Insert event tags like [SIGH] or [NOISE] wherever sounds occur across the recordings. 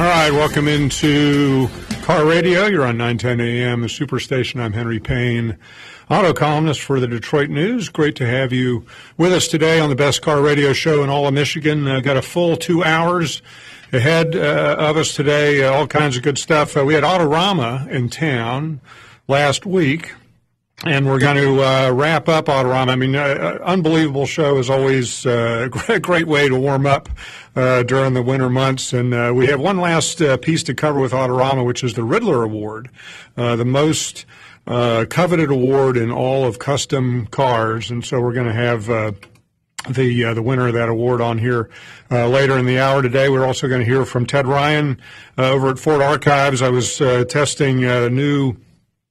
All right, welcome into Car Radio. You're on 910 AM, the Superstation. I'm Henry Payne, auto columnist for the Detroit News. Great to have you with us today on the best car radio show in all of Michigan. Uh, got a full two hours ahead uh, of us today. Uh, all kinds of good stuff. Uh, we had Autorama in town last week. And we're going to uh, wrap up Autorama. I mean, uh, uh unbelievable show is always uh, [LAUGHS] a great way to warm up uh, during the winter months. And uh, we have one last piece to cover with Autorama, which is the Ridler Award, the most coveted award in all of custom cars. And so we're going to have the uh, the winner of that award on here uh, later in the hour today. We're also going to hear from Ted Ryan uh, over at Ford Archives. I was testing a new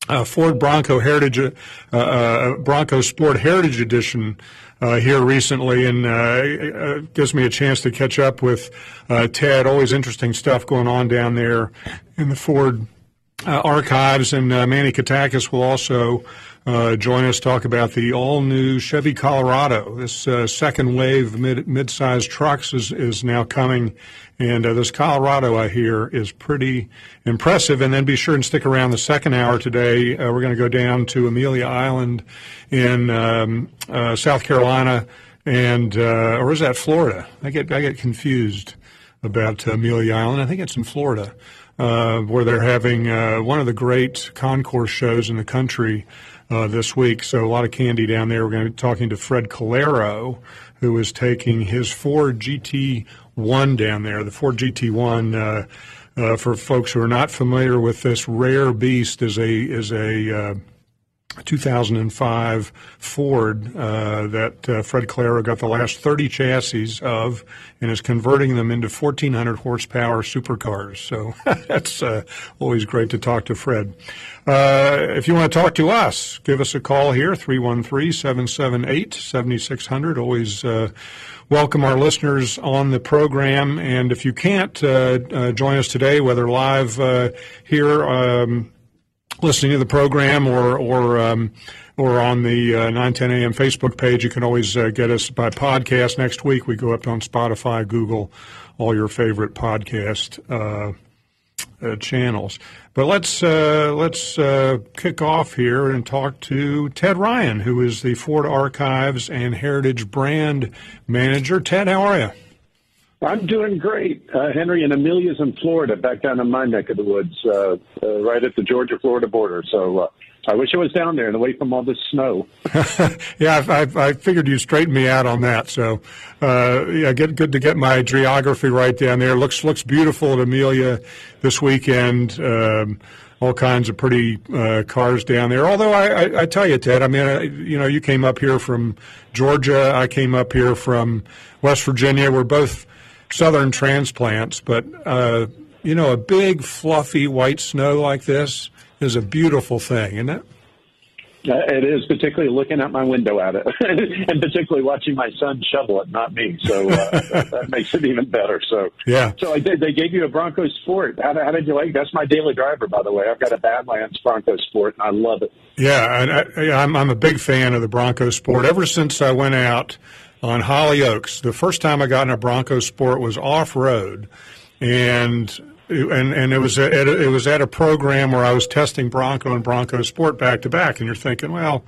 uh, Ford Bronco Heritage, uh, uh, Bronco Sport Heritage Edition uh, here recently, and uh, gives me a chance to catch up with Ted. Always interesting stuff going on down there in the Ford archives, and Manny Katakis will also uh, join us talk about the all new Chevy Colorado. This uh, second wave mid mid-sized trucks is, is now coming, and uh, this Colorado I hear is pretty impressive. And then be sure and stick around the second hour today. Uh, we're going to go down to Amelia Island in um, uh, South Carolina, and uh, or is that Florida? I get I get confused about Amelia Island. I think it's in Florida. where they're having one of the great concours shows in the country uh, this week. So a lot of candy down there. We're going to be talking to Fred Calero, who is taking his Ford GT1 down there. The Ford GT1, uh, uh, for folks who are not familiar with this rare beast, is a is a uh, 2005 Ford uh, that uh, Fred Calero got the last 30 chassis of and is converting them into 1,400 horsepower supercars. So [LAUGHS] that's uh, always great to talk to Fred. Uh, if you want to talk to us, give us a call here, 313 778 7600. Always uh, welcome our listeners on the program. And if you can't uh, join us today, whether live here, um, listening to the program or or um, or on the uh, 910 a.m. Facebook page. You can always uh, get us by podcast. Next week we go up on Spotify, Google, all your favorite podcast uh, uh channels. But let's uh, let's uh, kick off here and talk to Ted Ryan, who is the Ford Archives and Heritage Brand Manager. Ted, how are you? I'm doing great, uh, Henry. And Amelia's in Florida, back down in my neck of the woods, uh, uh, right at the Georgia-Florida border. So uh, I wish I was down there and away from all this snow. [LAUGHS] yeah, I, I, I, figured you'd straighten me out on that. So uh, yeah, get good to get my geography right down there. Looks looks beautiful at Amelia this weekend. Um, all kinds of pretty uh, cars down there. Although I, I, I, tell you, Ted, I mean, I, you know, you came up here from Georgia. I came up here from West Virginia. We're both southern transplants, but uh, you know, a big fluffy white snow like this is a beautiful thing, isn't it? Uh, it is, particularly looking out my window at it, [LAUGHS] and particularly watching my son shovel it, not me. So uh, [LAUGHS] that, makes it even better. So yeah. So I did. They gave you a Bronco Sport. How, how did you like? That's my daily driver, by the way. I've got a Badlands Bronco Sport, and I love it. Yeah, and I, I'm I'm a big fan of the Bronco Sport. Ever since I went out on Holly Oaks. The first time I got in a Bronco Sport was off road, and and and it was at a, it was at a program where I was testing Bronco and Bronco Sport back to back, and you're thinking, well,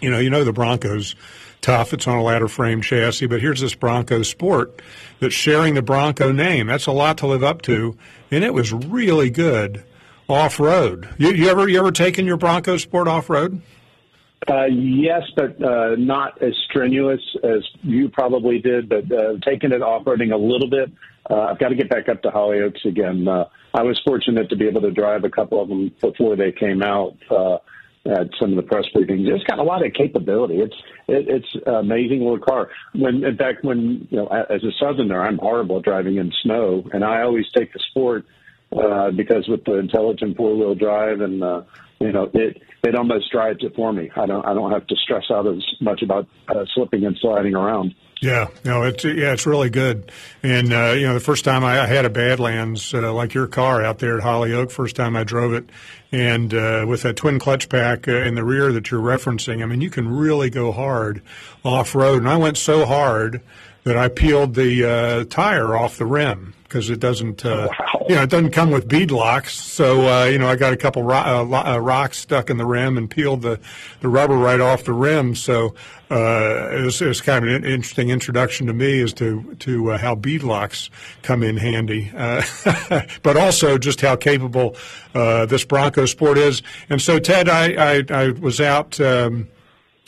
you know, you know the Bronco's tough. It's on a ladder frame chassis, but here's this Bronco Sport that's sharing the Bronco name. That's a lot to live up to, and it was really good off road. You, you ever you ever taken your Bronco Sport off road? Uh, yes, but uh, not as strenuous as you probably did. But uh, taking it off roading a little bit, uh, I've got to get back up to Holly Oaks again. Uh, I was fortunate to be able to drive a couple of them before they came out. Uh, at some of the press briefings. It's got a lot of capability. It's it, it's amazing little car. When in fact, when you know, as a southerner, I'm horrible at driving in snow, and I always take the sport uh, because with the intelligent four wheel drive and uh, you know it it almost drives it for me. I don't I don't have to stress out as much about uh, slipping and sliding around. Yeah, no, it's yeah, it's really good. And uh, you know, the first time I, I had a Badlands uh, like your car out there at Holly Oak, first time I drove it, and uh, with that twin clutch pack uh, in the rear that you're referencing, I mean, you can really go hard off road. And I went so hard that I peeled the uh, tire off the rim because it doesn't, uh, wow. you know, it doesn't come with bead locks. So, uh, you know, I got a couple ro- uh, uh, rocks stuck in the rim and peeled the, the rubber right off the rim. So, uh, it was, it, was, kind of an interesting introduction to me as to to uh, how bead locks come in handy, [LAUGHS] but also just how capable this Bronco Sport is. And so, Ted, I I, I was out um,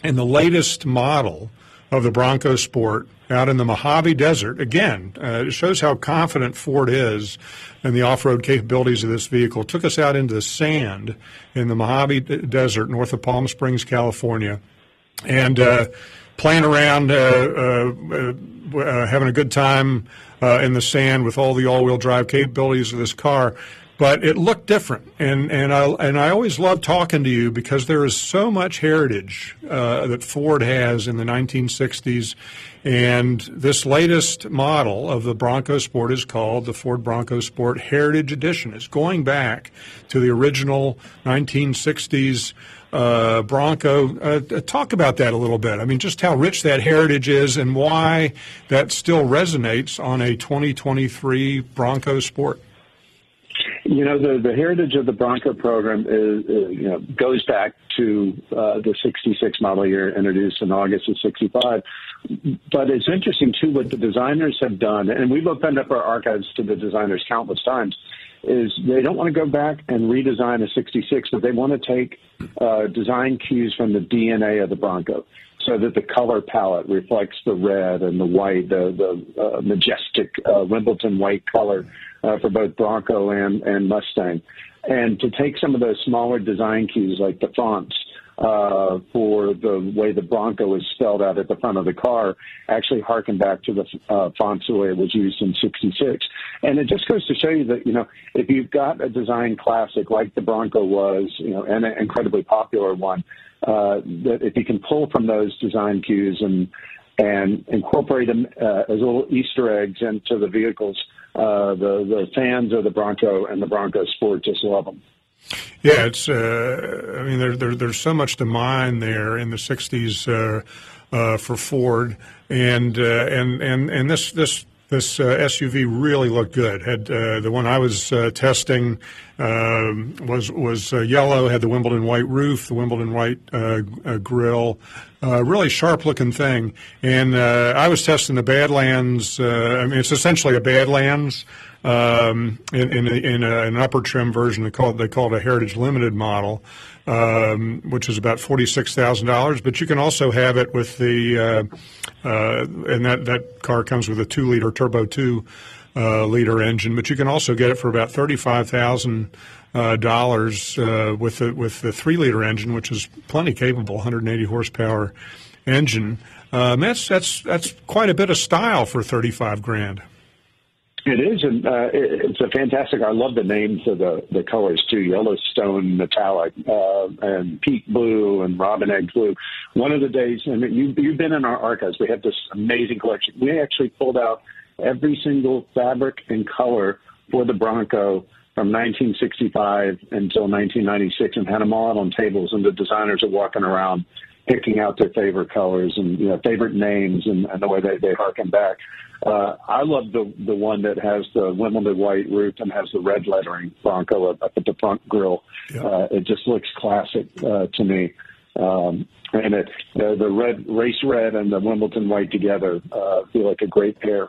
in the latest model of the Bronco Sport out in the Mojave Desert. Again, uh, it shows how confident Ford is in the off-road capabilities of this vehicle. Took us out into the sand in the Mojave Desert north of Palm Springs, California, and uh, playing around, uh, uh, uh having a good time uh, in the sand with all the all-wheel drive capabilities of this car but it looked different. And and I and I always love talking to you because there is so much heritage uh, that Ford has in the 1960s, and this latest model of the Bronco Sport is called the Ford Bronco Sport Heritage Edition. It's going back to the original 1960s. Uh, Bronco. Uh, talk about that a little bit. I mean, just how rich that heritage is and why that still resonates on a 2023 Bronco Sport. You know, the, the heritage of the Bronco program is, uh, you know, goes back to uh, the 66 model year introduced in August of 65. But it's interesting, too, what the designers have done, and we've opened up our archives to the designers countless times, is they don't want to go back and redesign a 66, but they want to take uh, design cues from the DNA of the Bronco so that the color palette reflects the red and the white, the, the uh, majestic uh, Wimbledon white color uh, for both Bronco and, and Mustang. And to take some of those smaller design cues like the fonts uh, for the way the Bronco is spelled out at the front of the car actually harken back to the uh, fonts the way it was used in 66. And it just goes to show you that, you know, if you've got a design classic like the Bronco was, you know, and an incredibly popular one, uh, that if you can pull from those design cues and and incorporate them uh, as little Easter eggs into the vehicles, uh, the the fans of the Bronco and the Bronco Sport just love them. Yeah, it's. Uh, I mean, there, there, there's so much to mine there in the '60s uh, uh, for Ford, and uh, and and and this this this uh, SUV really looked good. Had uh, the one I was uh, testing um, was was uh, yellow, had the Wimbledon white roof, the Wimbledon white grill, really sharp looking thing. And I was testing the Badlands. I mean, it's essentially a Badlands um, in in, a, in an upper trim version. They call it, they call it a Heritage Limited model, um, which is about forty six thousand dollars. But you can also have it with the uh, uh, and that that car comes with a two liter turbo two uh, liter engine. But you can also get it for about thirty five thousand. Uh, dollars uh, with the with the three liter engine, which is plenty capable, 180 horsepower engine. Um, that's that's that's quite a bit of style for 35 grand. It is, and uh, it's a fantastic. I love the names of the the colors too: Yellowstone metallic, uh, and peak blue, and robin egg blue. One of the days, mean, you, you've been in our archives. We have this amazing collection. We actually pulled out every single fabric and color for the Bronco from 1965 until 1996, and had them all out on tables, and the designers are walking around picking out their favorite colors and you know favorite names and, and the way they, they harken back. Uh, I love the the one that has the Wimbledon white roof and has the red lettering Bronco up, at the front grill. Yeah. Uh, it just looks classic uh, to me. Um, and it, the, the red race red and the Wimbledon white together uh, feel like a great pair.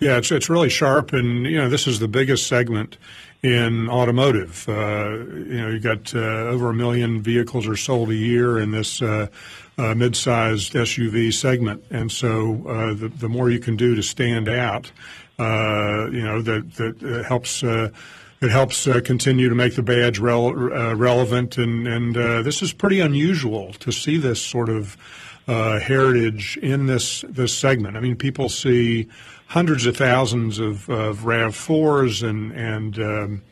Yeah, it's it's really sharp, and you know this is the biggest segment in automotive. Uh, you know, you got uh, over a million vehicles are sold a year in this uh, uh, mid-sized SUV segment, and so uh, the the more you can do to stand out. uh, you know, that that helps. It helps uh, continue to make the badge rel- uh, relevant, and and uh, this is pretty unusual to see this sort of heritage in this this segment. I mean, people see hundreds of thousands of, of Rav fours and and um,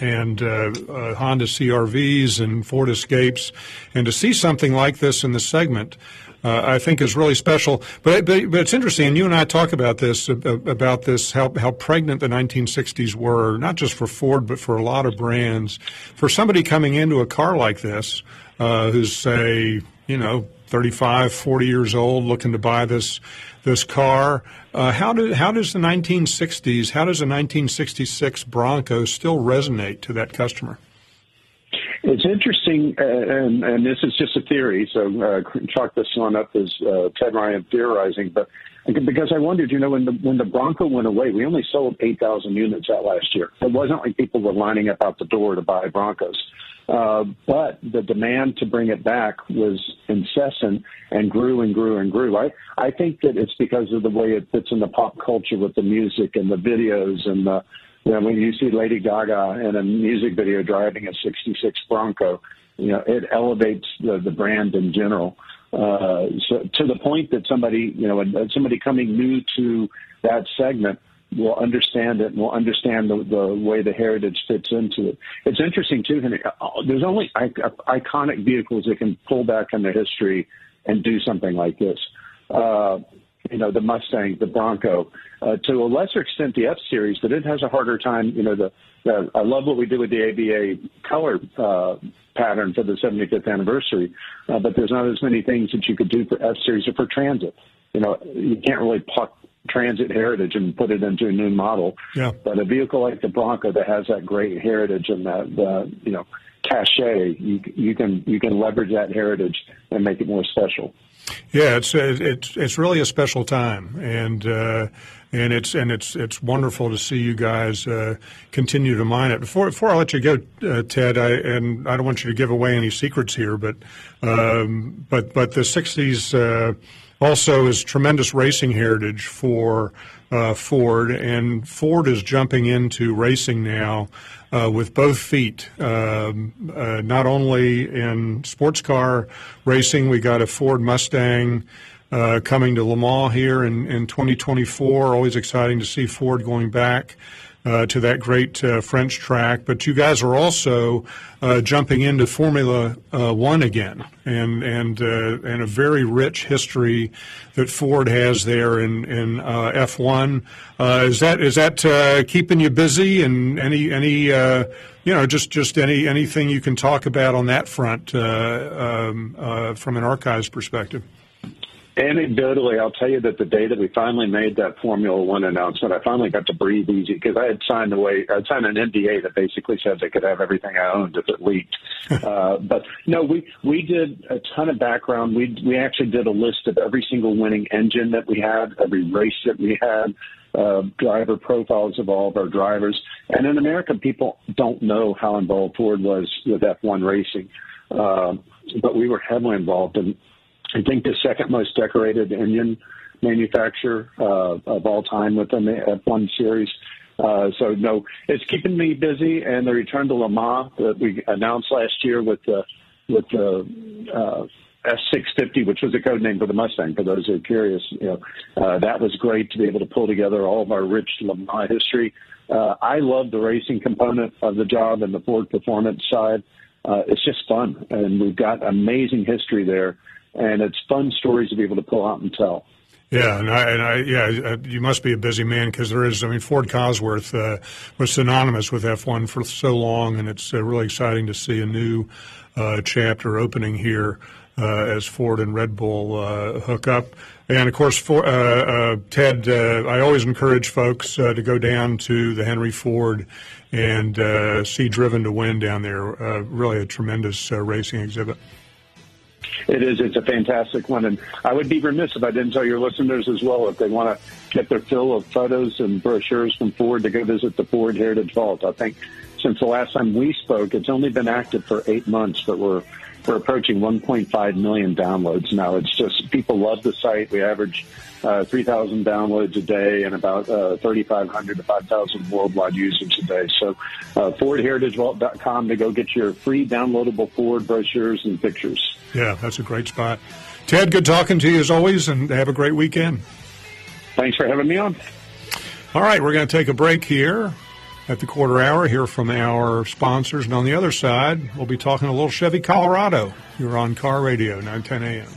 and uh, uh, Honda CRVs and Ford Escapes, and to see something like this in the segment. Uh, I think is really special. But, but, but it's interesting, and you and I talk about this about this how how pregnant the 1960s were, not just for Ford but for a lot of brands. For somebody coming into a car like this, uh, who's say you know 35, 40 years old, looking to buy this this car. Uh, how do how does the 1960s, how does the 1966 Bronco still resonate to that customer? It's interesting, uh, and, and, this is just a theory, so uh, chalk this one up as uh, Ted Ryan theorizing. But because I wondered, you know, when the when the Bronco went away, we only sold 8,000 units that last year. It wasn't like people were lining up out the door to buy Broncos. Uh, but the demand to bring it back was incessant and grew and grew and grew. I, I think that it's because of the way it fits in the pop culture with the music and the videos and the, you know, when you see Lady Gaga in a music video driving a 66 Bronco, you know, it elevates the, the brand in general. Uh, so to the point that somebody, you know, somebody coming new to that segment will understand it and will understand the, the way the heritage fits into it. It's interesting too, Henry. Uh, there's only iconic vehicles that can pull back in the history and do something like this. Uh, you know, the Mustang, the Bronco, uh, to a lesser extent the F Series, but it has a harder time. You know, the, the I love what we did with the ABA color uh, pattern for the 75th anniversary, uh, but there's not as many things that you could do for F Series or for Transit. You know, you can't really pluck transit heritage and put it into a new model. Yeah. But a vehicle like the Bronco that has that great heritage and that the you know cachet, you you can you can leverage that heritage and make it more special. Yeah, it's it's it's really a special time, and uh, and it's and it's it's wonderful to see you guys uh, continue to mine it. Before before I let you go, uh, Ted, I and I don't want you to give away any secrets here, but um, but but the '60s uh, also is tremendous racing heritage for uh, Ford, and Ford is jumping into racing now uh, with both feet. Um, uh, not only in sports car racing, we got a Ford Mustang. Uh, coming to Le Mans here in, in 2024. Always exciting to see Ford going back uh, to that great uh, French track. But you guys are also uh, jumping into Formula uh, One again, and and uh, and a very rich history that Ford has there in in uh, F1. is that is that keeping you busy? And any any you know just just any anything you can talk about on that front um, from an archives perspective? Anecdotally, I'll tell you that the day that we finally made that Formula One announcement, I finally got to breathe easy because I had signed away, I'd signed an NDA that basically said they could have everything I owned if it leaked. [LAUGHS] uh, but no, we we did a ton of background. We we actually did a list of every single winning engine that we had, every race that we had, uh, driver profiles of all of our drivers. And in America, people don't know how involved Ford was with F1 racing. Uh, but we were heavily involved in I think the second most decorated engine manufacturer uh, of all time within the F1 series. Uh, so no, it's keeping me busy. And the return to Le Mans that we announced last year with the with the uh, S650, which was a code name for the Mustang. For those who are curious, you know, uh, that was great to be able to pull together all of our rich Le Mans history. Uh, I love the racing component of the job and the Ford performance side. Uh, it's just fun, and we've got amazing history there and it's fun stories to be able to pull out and tell. Yeah, and I, and I yeah, uh, you must be a busy man because there is. I mean, Ford Cosworth uh, was synonymous with F1 for so long, and it's uh, really exciting to see a new uh, chapter opening here uh, as Ford and Red Bull uh, hook up. And of course, for, Ted, I always encourage folks to go down to the Henry Ford and see Driven to Win down there. really, a tremendous racing exhibit. It is. It's a fantastic one. And I would be remiss if I didn't tell your listeners as well if they want to get their fill of photos and brochures from Ford to go visit the Ford Heritage Vault. I think since the last time we spoke, it's only been active for eight months, but we're we're approaching 1.5 million downloads now. It's just people love the site. We average uh, 3,000 downloads a day and about uh, 3,500 to 5,000 worldwide users a day. So, uh, FordHeritageVault.com to go get your free downloadable Ford brochures and pictures. Yeah, that's a great spot. Ted, good talking to you as always, and have a great weekend. Thanks for having me on. All right, we're going to take a break here at the quarter hour, hear from our sponsors, and on the other side, we'll be talking a little Chevy Colorado. You're on Car Radio, 910 a.m.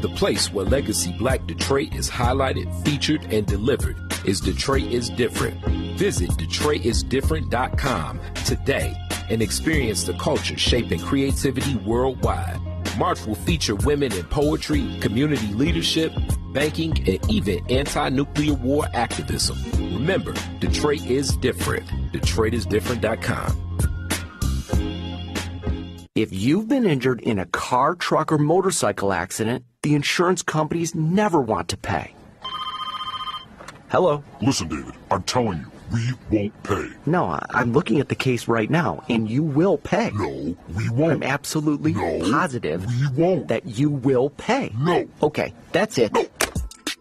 The place where Legacy Black Detroit is highlighted, featured, and delivered is Detroit is Different. Visit DetroitisDifferent.com today and experience the culture shaping creativity worldwide. March will feature women in poetry, community leadership, banking, and even anti nuclear war activism. Remember, Detroit is different. DetroitisDifferent.com. If you've been injured in a car, truck, or motorcycle accident, the insurance companies never want to pay. Hello? Listen, David, I'm telling you, we won't pay. No, I- I'm looking at the case right now, and you will pay. No, we won't. I'm absolutely No, positive we won't. that you will pay. No. Okay, that's it. No.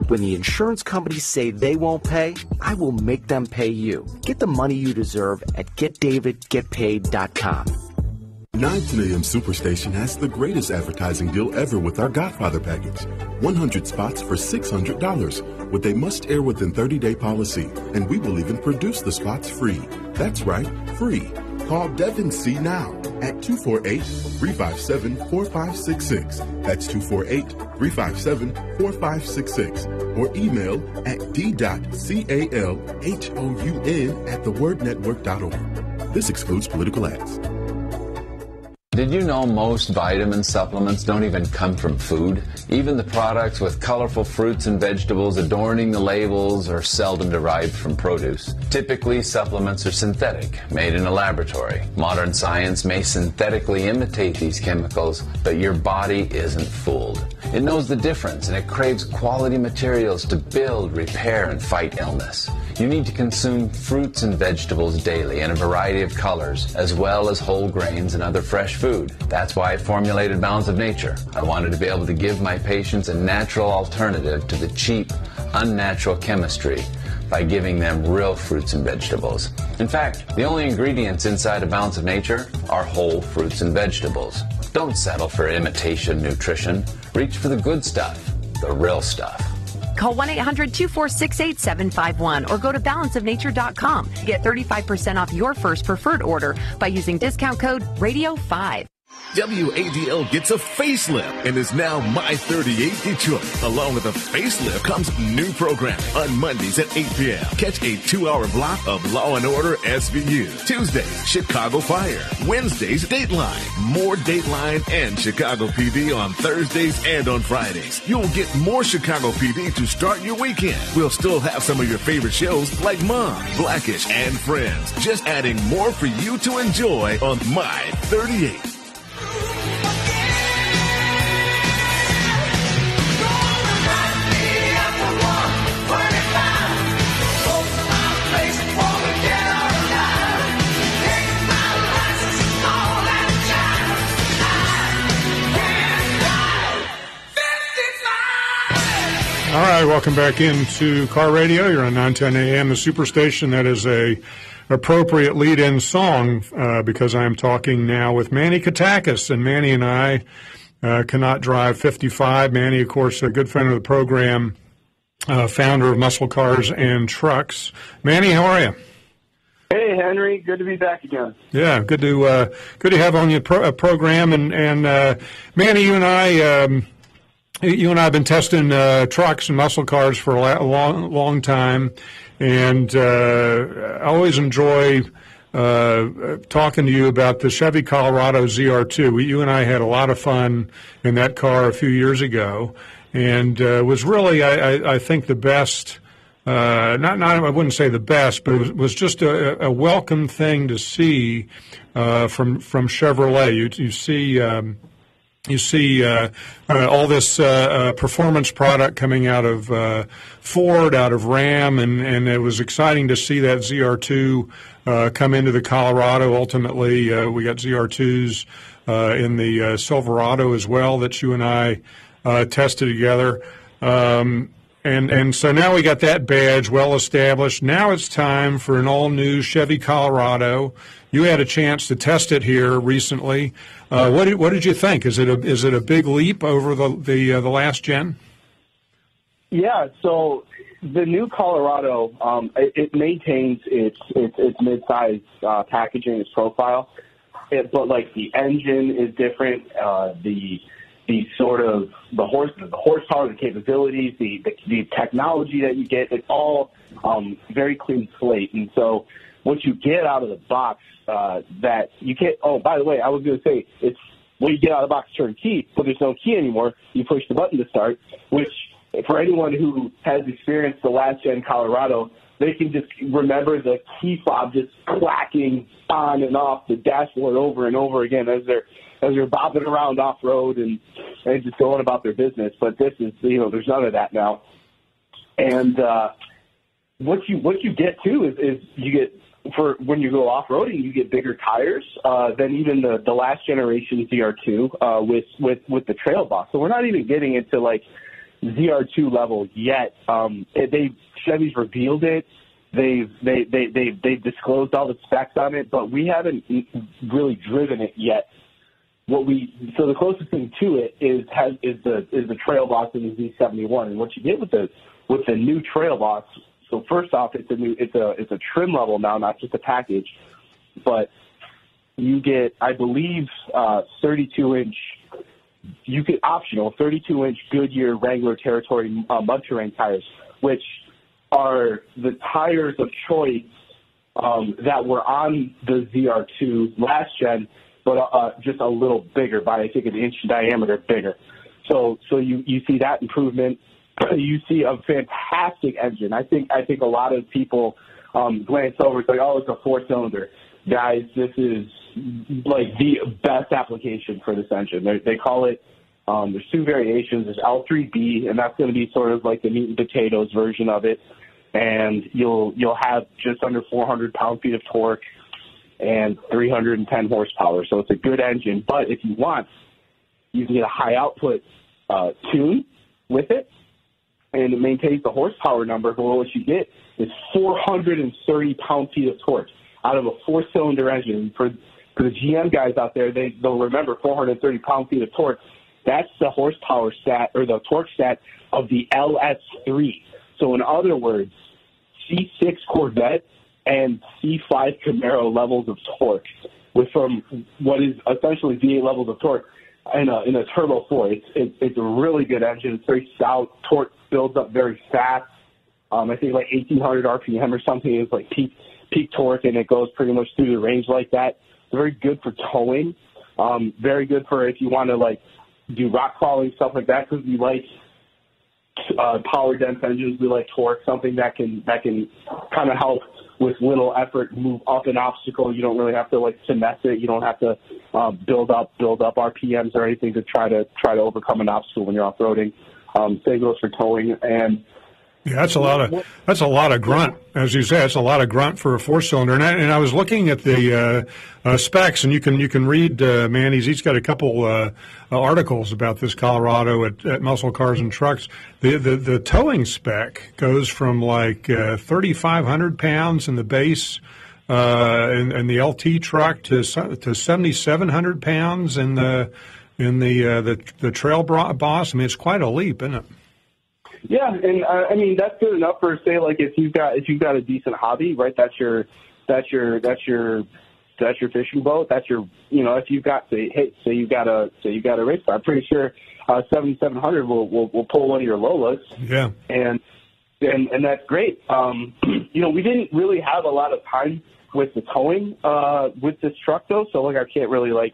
When the insurance companies say they won't pay, I will make them pay you. Get the money you deserve at getdavidgetpaid.com. 910 AM Superstation has the greatest advertising deal ever with our Godfather package. 100 spots for $600 with a must air within 30 day policy, and we will even produce the spots free. That's right, free. Call Devin C now at 248 357 4566. That's 248 357 4566. Or email at d.calhoun at thewordnetwork.org. This excludes political ads. Did you know most vitamin supplements don't even come from food? Even the products with colorful fruits and vegetables adorning the labels are seldom derived from produce. Typically, supplements are synthetic, made in a laboratory. Modern science may synthetically imitate these chemicals, but your body isn't fooled. It knows the difference and it craves quality materials to build, repair, and fight illness. You need to consume fruits and vegetables daily in a variety of colors, as well as whole grains and other fresh food. That's why I formulated Balance of Nature. I wanted to be able to give my patients a natural alternative to the cheap, unnatural chemistry by giving them real fruits and vegetables. In fact, the only ingredients inside a Balance of Nature are whole fruits and vegetables. Don't settle for imitation nutrition. Reach for the good stuff, the real stuff. Call 1 800 246 8751 or go to balanceofnature.com. Get 35% off your first preferred order by using discount code RADIO5. WADL gets a facelift and is now My 38 Detroit. Along with a facelift comes new programming on Mondays at 8 p.m. Catch a two-hour block of Law and Order SVU. Tuesdays, Chicago Fire. Wednesdays, Dateline. More Dateline and Chicago PD on Thursdays and on Fridays. You'll get more Chicago PD to start your weekend. We'll still have some of your favorite shows like Mom, Blackish, and Friends. Just adding more for you to enjoy on My 38. All right, welcome back into Car Radio. You're on 910 AM, the superstation. That is a appropriate lead-in song uh, because I am talking now with Manny Katakis, and Manny and I uh, cannot drive 55. Manny, of course, a good friend of the program, uh, founder of Muscle Cars and Trucks. Manny, how are you? Hey Henry, good to be back again. Yeah, good to uh, good to have on your pro- uh, program, and and uh, Manny, you and I. Um, you and I have been testing uh, trucks and muscle cars for a la- long, long time, and uh, I always enjoy uh, talking to you about the Chevy Colorado ZR2. You and I had a lot of fun in that car a few years ago, and uh, was really, I, I, I think, the best. Uh, not, not, I wouldn't say the best, but it was, was just a, a welcome thing to see uh, from from Chevrolet. You, you see. Um, you see uh, uh, all this uh, uh performance product coming out of uh, Ford, out of Ram, and, and it was exciting to see that ZR2 uh, come into the Colorado. Ultimately, we got ZR2s in the Silverado as well that you and I tested together. Um, and and so now we got that badge well established. Now it's time for an all new Chevy Colorado. You had a chance to test it here recently. Uh, what did what did you think? Is it a is it a big leap over the the uh, the last gen? Yeah. So the new Colorado, um, it, it, maintains its its, its mid-size uh, packaging, its profile, it, but like the engine is different. Uh, the the sort of the horse the horsepower, the capabilities, the, the the technology that you get, it's all um, very clean slate. And so what you get out of the box uh, that you can't. Oh, by the way, I was going to say it's when you get out of the box turnkey, but there's no key anymore. You push the button to start, which for anyone who has experienced the last gen Colorado, they can just remember the key fob just clacking on and off the dashboard over and over again as they're as they're bobbing around off road and and just going about their business. But this is you know there's none of that now. And uh, what you what you get too is, is you get for when you go off roading, you get bigger tires uh, than even the the last generation ZR2 uh, with with with the Trail Boss. So we're not even getting into like ZR2 level yet. Um, they Chevy's revealed it. They've they they they they've disclosed all the specs on it, but we haven't really driven it yet. What we so the closest thing to it is has is the is the Trail Boss in the Z71, and what you get with the with the new Trail Boss. So first off, it's a new it's a it's a trim level now, not just a package, but you get I believe uh, 32 inch you get optional 32 inch Goodyear Wrangler Territory uh, mud terrain tires, which are the tires of choice um, that were on the ZR2 last gen, but uh, just a little bigger by I think an inch diameter bigger. So so you you see that improvement. [CLEARS THROAT] You see a fantastic engine. I think I think a lot of people um, glance over and say, oh, it's a four cylinder. Guys, this is like the best application for this engine. They, they call it. Um, there's two variations. There's L3B, and that's going to be sort of like the meat and potatoes version of it. And you'll you'll have just under 400 pound feet of torque and 310 horsepower. So it's a good engine. But if you want, you can get a high output uh, tune with it, and it maintains the horsepower number. But what you get is 430 pound feet of torque out of a four cylinder engine. For for the GM guys out there, they they'll remember 430 pound feet of torque. That's the horsepower stat or the torque stat of the LS3. So in other words, C6 Corvette and C5 Camaro levels of torque with from what is essentially V8 levels of torque in a in a turbo four. It's it, it's a really good engine. It's very stout. Torque builds up very fast. Um, I think like 1800 RPM or something is like peak peak torque, and it goes pretty much through the range like that very good for towing. Um, very good for if you want to like do rock crawling stuff like that because we like uh, power dense engines. We like torque, something that can that can kind of help with little effort move up an obstacle. You don't really have to like finesse it. You don't have to uh, build up build up RPMs or anything to try to try to overcome an obstacle when you're off roading. Um, same goes for towing and yeah, that's a lot of that's a lot of grunt, as you say. It's a lot of grunt for a four cylinder. And I, and I was looking at the uh, uh, specs, and you can you can read uh, Manny's. He's got a couple uh, articles about this Colorado at, at, Muscle Cars and Trucks. The, the the towing spec goes from like uh, thirty five hundred pounds in the base. Uh, in, the LT truck to to seventy seven hundred pounds in the in the the the trail boss. I mean, it's quite a leap, isn't it? Yeah, and uh, I mean that's good enough for say like if you've got if you've got a decent hobby, right? That's your that's your that's your that's your fishing boat. That's your you know if you've got say hey say you've got a say you've got a race car. I'm pretty sure uh, 7700 will, will will pull one of your Lolas. Yeah, and and and that's great. Um, [CLEARS THROAT] you know we didn't really have a lot of time with the towing uh, with this truck though, so like I can't really like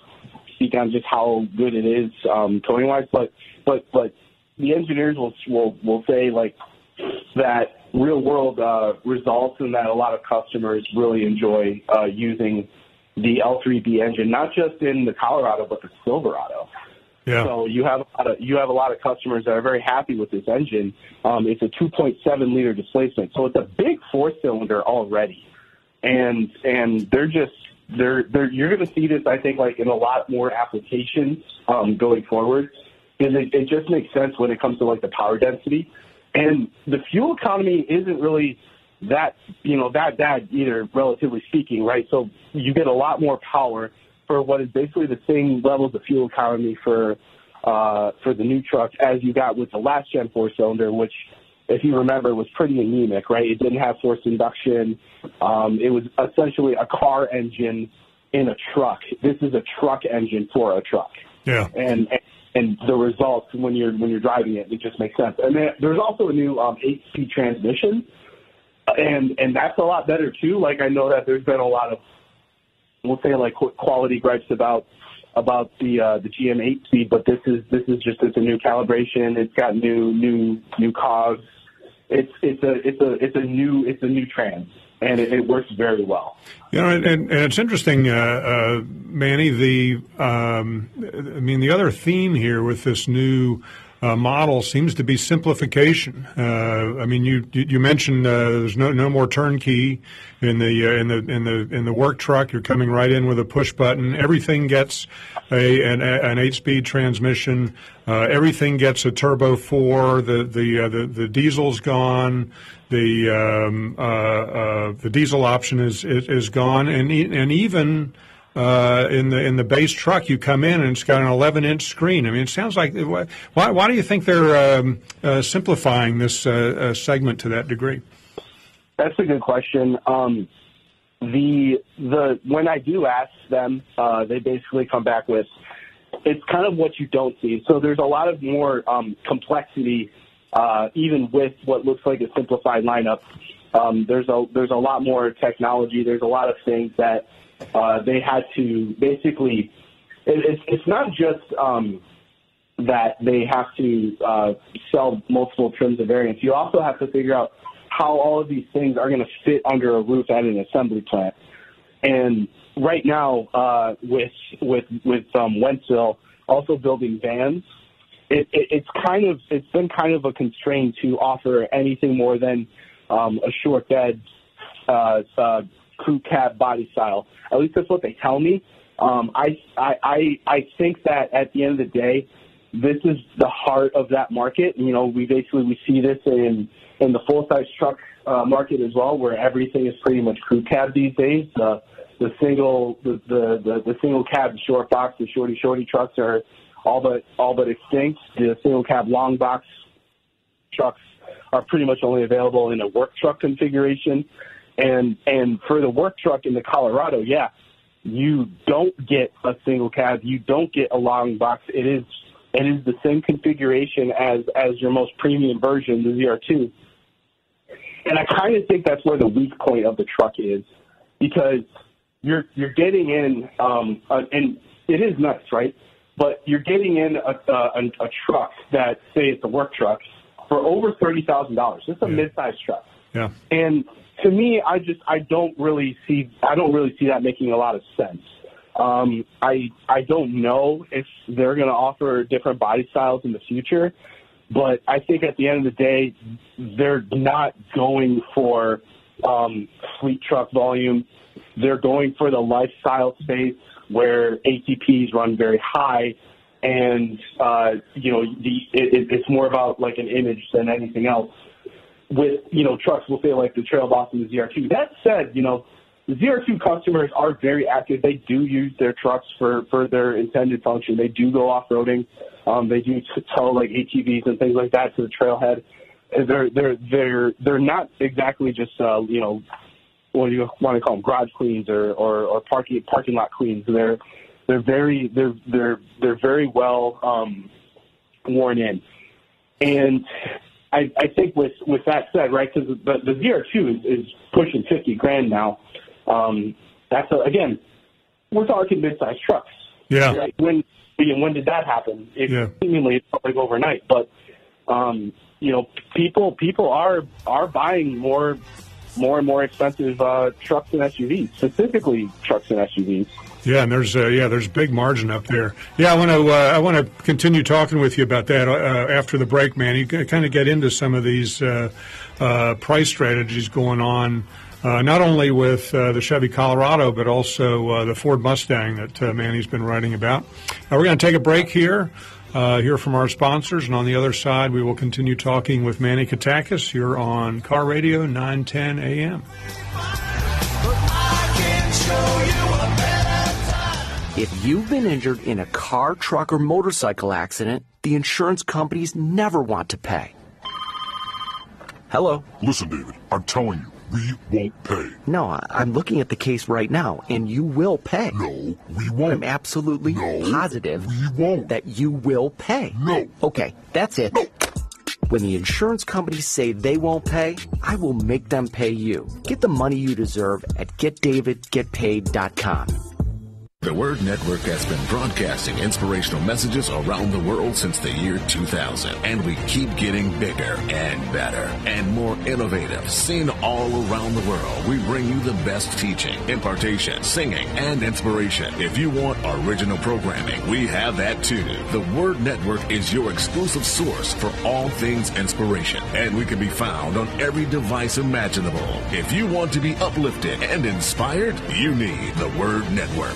speak on just how good it is um, towing wise, but but but the engineers will will will say like that real world uh, results and that a lot of customers really enjoy uh, using the L3B engine, not just in the Colorado but the Silverado. Yeah. So you have a lot of, you have a lot of customers that are very happy with this engine. Um, it's a 2.7 liter displacement, so it's a big four cylinder already, and and they're just they're they're you're going to see this I think like in a lot more applications um, going forward because it, it just makes sense when it comes to like the power density and the fuel economy isn't really that you know that bad either relatively speaking right so you get a lot more power for what is basically the same levels of fuel economy for uh, for the new truck as you got with the last gen four cylinder, which, if you remember, was pretty anemic, right? It didn't have forced induction. Um, it was essentially a car engine in a truck. This is a truck engine for a truck, Yeah. and and the results when you're when you're driving it, it just makes sense. And then there's also a new um, eight speed transmission, and and that's a lot better too. Like I know that there's been a lot of we'll say like quality gripes about about the uh, the GM eight speed, but this is this is just it's a new calibration. It's got new new new cogs. It's it's a it's a it's a new it's a new trans, and it, it works very well. You know, and, and it's interesting, uh, uh, Manny. The um, I mean, the other theme here with this new uh, model seems to be simplification. Uh, I mean, you you mentioned uh, there's no no more turnkey in the uh, in the in the in the work truck. You're coming right in with a push button. Everything gets a an, an eight speed transmission. Uh, everything gets a turbo four. The the uh, the the diesel's gone. The um, the diesel option is is, is gone, and and even uh, in the in the base truck, you come in and it's got an 11 inch screen. I mean, it sounds like why why do you think they're um, uh, simplifying this uh, uh, segment to that degree? That's a good question. Um, the the when I do ask them, uh, they basically come back with it's kind of what you don't see. So there's a lot of more um, complexity, uh, even with what looks like a simplified lineup. Um, there's a there's a lot more technology. There's a lot of things that uh, they had to basically. It, it's it's not just um, that they have to uh, sell multiple trims of variants. You also have to figure out how all of these things are going to fit under a roof at an assembly plant. And right now, uh, with with with um, Wentzville also building vans, it, it, it's kind of it's been kind of a constraint to offer anything more than um, a short bed uh, uh, crew cab body style. At least that's what they tell me. Um, I, I I think that at the end of the day, this is the heart of that market. You know, we basically we see this in in the full size truck uh, market as well, where everything is pretty much crew cab these days. The the single the the the, the single cab short box, the shorty shorty trucks are all but all but extinct. The single cab long box trucks are pretty much only available in a work truck configuration. And and for the work truck in the Colorado, yeah, you don't get a single cab, you don't get a long box. It is it is the same configuration as as your most premium version, the ZR2. And I kind of think that's where the weak point of the truck is, because you're you're getting in, um, a, and it is nuts, right? But you're getting in a, a, a truck that say it's a work truck for over thirty thousand dollars. It's a mid-sized truck. Yeah. And to me, I just I don't really see I don't really see that making a lot of sense. Um, I I don't know if they're going to offer different body styles in the future, but I think at the end of the day, they're not going for um, fleet truck volume. They're going for the lifestyle space where ATPs run very high, and uh, you know the it, it's more about like an image than anything else with, you know, trucks, we'll say like the Trail Boss and the ZR2. That said, you know, the ZR2 customers are very active. They do use their trucks for, for their intended function. They do go off-roading. Um, they do tow like ATVs and things like that to the trailhead. They're, they're, they're, they're not exactly just, uh, you know, what do you want to call them, garage queens or, or, or parking, parking lot queens. They're, they're very, they're, they're, they're very well, um, worn in. And I, I think with with that said, right, because the, the ZR2 is, is pushing 50 grand now. Um, that's a, again, we're talking mid-sized trucks. Yeah. Right? When when did that happen? It, Yeah. Seemingly, it's not like overnight, but um, you know, people people are are buying more more and more expensive uh, trucks and SUVs, specifically trucks and SUVs. Yeah, and there's uh, yeah, there's big margin up there. Yeah, I want to uh, I want to continue talking with you about that uh, after the break, man. You kind of get into some of these uh, uh, price strategies going on, uh, not only with the Chevy Colorado, but also the Ford Mustang that Manny's been writing about. we're going to take a break here. hear from our sponsors, and on the other side, we will continue talking with Manny Katakis here on Car Radio 910 AM. If you've been injured in a car, truck, or motorcycle accident, the insurance companies never want to pay. Hello? Listen, David, I'm telling you, we won't pay. No, I'm looking at the case right now, and you will pay. No, we won't. I'm absolutely no, positive we won't. that you will pay. No. Okay, that's it. No. When the insurance companies say they won't pay, I will make them pay you. Get the money you deserve at getdavidgetpaid.com. The Word Network has been broadcasting inspirational messages around the world since the year 2000, and we keep getting bigger and better and more innovative. Seen all around the world, we bring you the best teaching, impartation, singing, and inspiration. If you want original programming, we have that too. The Word Network is your exclusive source for all things inspiration, and we can be found on every device imaginable. If you want to be uplifted and inspired, you need the Word Network.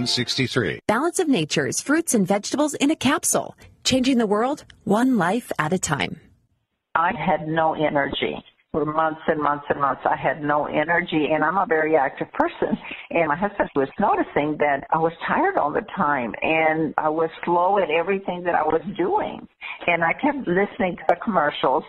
1963. Balance of Nature's fruits and vegetables in a capsule, changing the world one life at a time. I had no energy for months and months and months. I had no energy, and I'm a very active person. And my husband was noticing that I was tired all the time, and I was slow at everything that I was doing. And I kept listening to the commercials,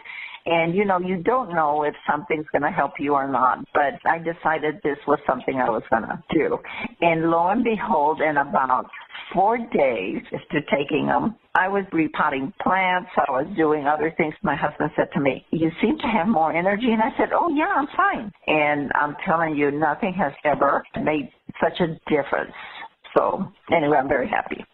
and you know, you don't know if something's going to help you or not, but I decided this was something I was going to do. And lo and behold, in about four days after taking them, I was repotting plants. I was doing other things. My husband said to me, you seem to have more energy. And I said, oh yeah, I'm fine. And I'm telling you, nothing has ever made such a difference. So anyway, I'm very happy.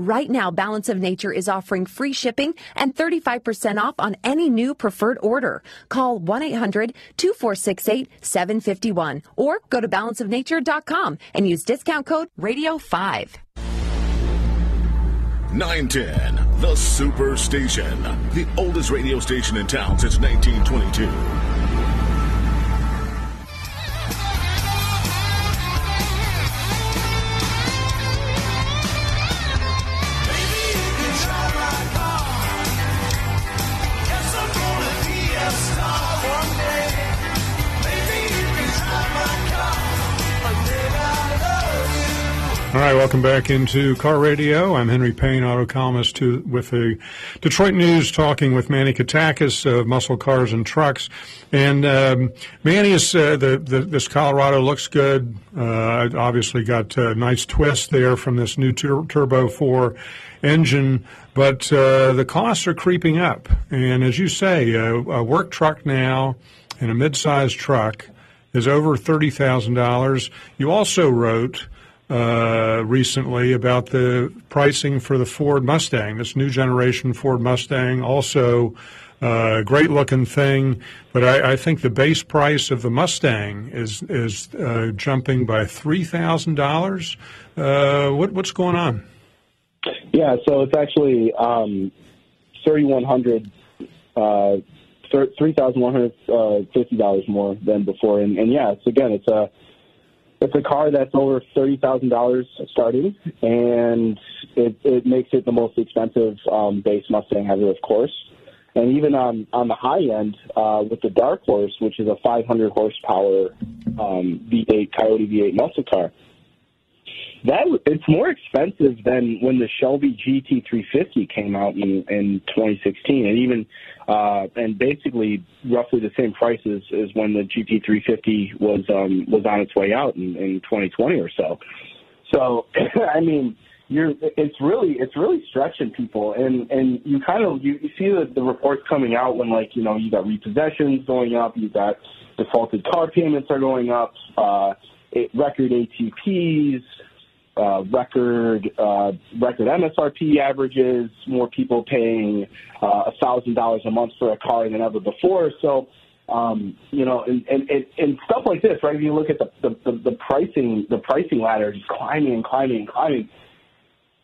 Right now, Balance of Nature is offering free shipping and 35% off on any new preferred order. Call 1-800-2468-751 or go to balanceofnature.com and use discount code RADIO5. 910, the Superstation, the oldest radio station in town since 1922. All right, welcome back into Car Radio. I'm Henry Payne, auto columnist to, with the Detroit News, talking with Manny Katakis of Muscle Cars and Trucks. And um, Manny is uh, the, the, this Colorado looks good. Uh, obviously, got a nice twist there from this new tur- Turbo 4 engine, but uh, the costs are creeping up. And as you say, a, a work truck now and a mid-sized truck is over thirty thousand dollars. You also wrote uh, recently about the pricing for the Ford Mustang, this new generation Ford Mustang. Also, uh, great looking thing, but I, I, think the base price of the Mustang is is uh, jumping by three thousand uh, dollars. What what's going on? Yeah, so it's actually um, thirty one hundred. Uh, three thousand one hundred uh, fifty dollars more than before, and, and yeah, it's again, it's a it's a car that's over thirty thousand dollars starting, and it, it makes it the most expensive um, base Mustang ever, of course. And even on on the high end uh, with the Dark Horse, which is a 500 horsepower um, V8 Coyote V8 muscle car, that it's more expensive than when the Shelby GT350 came out in, in 2016, and even uh, and basically roughly the same prices as when the GT350 was um, was on its way out in, in 2020 or so. So [COUGHS] I mean, you're it's really it's really stretching people, and and you kind of you, you see the, the reports coming out when like you know you got repossessions going up, you got defaulted car payments are going up, uh, it, record ATPs uh, record uh, record MSRP averages, more people paying uh, a thousand dollars a month for a car than ever before. So, um, you know, and, and, and, stuff like this, right? If you look at the, the, the, the pricing, the pricing ladder just climbing and climbing and climbing.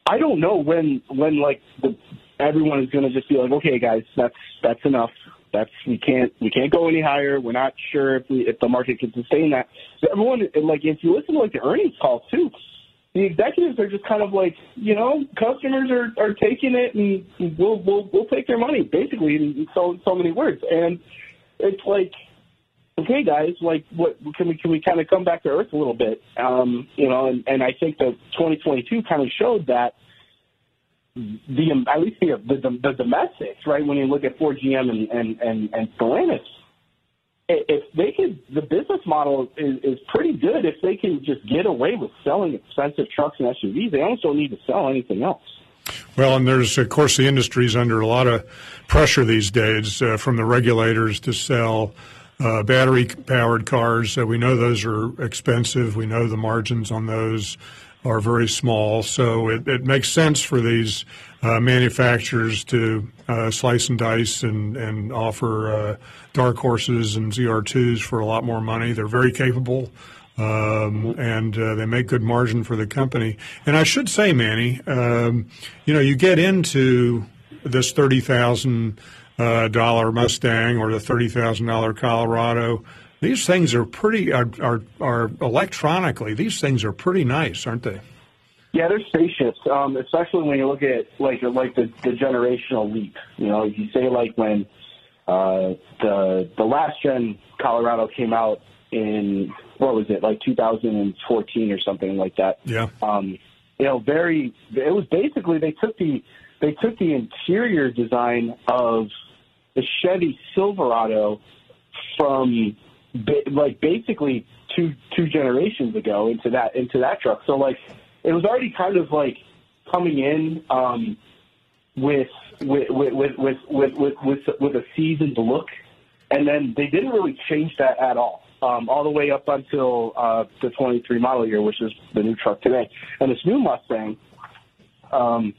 I don't know when when like the everyone is going to just be like, okay, guys, that's that's enough. That's we can't we can't go any higher. We're not sure if we, if the market can sustain that. So everyone, like if you listen to like the earnings calls too, the executives are just kind of like, you know, customers are, are taking it and we'll we'll we'll take their money, basically in so so many words. And it's like, okay, guys, like, what can we can we kind of come back to earth a little bit? Um, you know, and, and I think that 2022 kind of showed that the at least the the, the domestics, right? When you look at Ford, GM, and and and, and Stellantis, if they could, the business model is, is pretty good if they can just get away with selling expensive trucks and SUVs. They almost don't need to sell anything else. Well, and there's, of course, the industry's under a lot of pressure these days uh, from the regulators to sell uh, battery powered cars. Uh, we know those are expensive. We know the margins on those are very small. So it, it makes sense for these uh, manufacturers to uh, slice and dice and, and offer uh, dark horses and ZR2s for a lot more money. They're very capable. Um, and uh, they make good margin for the company. And I should say, Manny, um, you know, you get into this thirty thousand uh, dollar Mustang or the thirty thousand dollar Colorado. These things are pretty are, are are electronically. These things are pretty nice, aren't they? Yeah, they're spaceships, um, especially when you look at like like the, the generational leap. You know, you say like when uh, the the last gen Colorado came out in what was it like 2014 or something like that. Yeah. Um, you know, very. It was basically they took the they took the interior design of the Chevy Silverado from like basically two two generations ago into that into that truck. So like it was already kind of like coming in um, with, with, with, with with with with with with a seasoned look, and then they didn't really change that at all. Um, all the way up until uh, the 23 model year, which is the new truck today, and this new Mustang, um,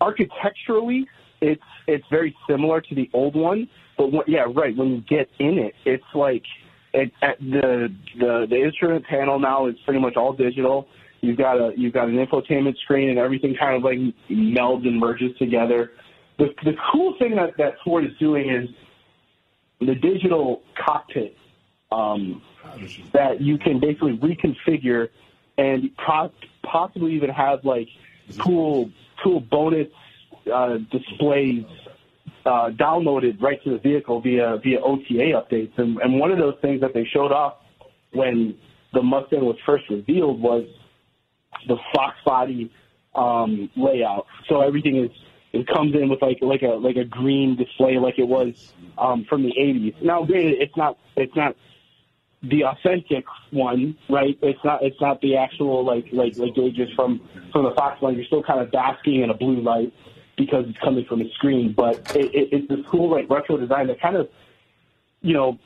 architecturally, it's it's very similar to the old one. But what, yeah, right. When you get in it, it's like it, at the the the instrument panel now is pretty much all digital. You've got a you've got an infotainment screen and everything kind of like melds and merges together. The the cool thing that that Ford is doing is the digital cockpit um, that you can basically reconfigure and possibly even have like cool cool bonus uh, displays uh, downloaded right to the vehicle via via OTA updates. And, and one of those things that they showed off when the Mustang was first revealed was the Fox body um, layout. So everything is it comes in with like like a like a green display like it was um, from the 80s. Now, granted, it's not it's not the authentic one, right? It's not it's not the actual like like like gauges from from the Fox one. You're still kind of basking in a blue light because it's coming from a screen. But it, it, it's this cool like retro design that kind of you know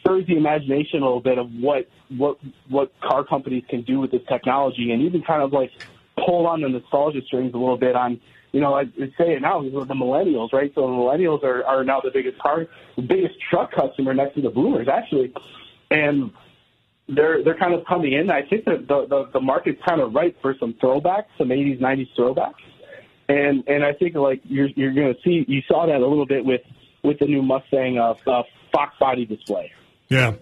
stirs the imagination a little bit of what what what car companies can do with this technology, and even kind of like pull on the nostalgia strings a little bit on. You know, I say it now, the millennials, right? So the millennials are, are now the biggest car, the biggest truck customer next to the boomers, actually, and they're they're kind of coming in. I think that the the, the market's kind of ripe for some throwbacks, some 80s, 90s throwbacks, and and I think like you're you're going to see you saw that a little bit with with the new Mustang uh, uh, Fox body display. Yeah,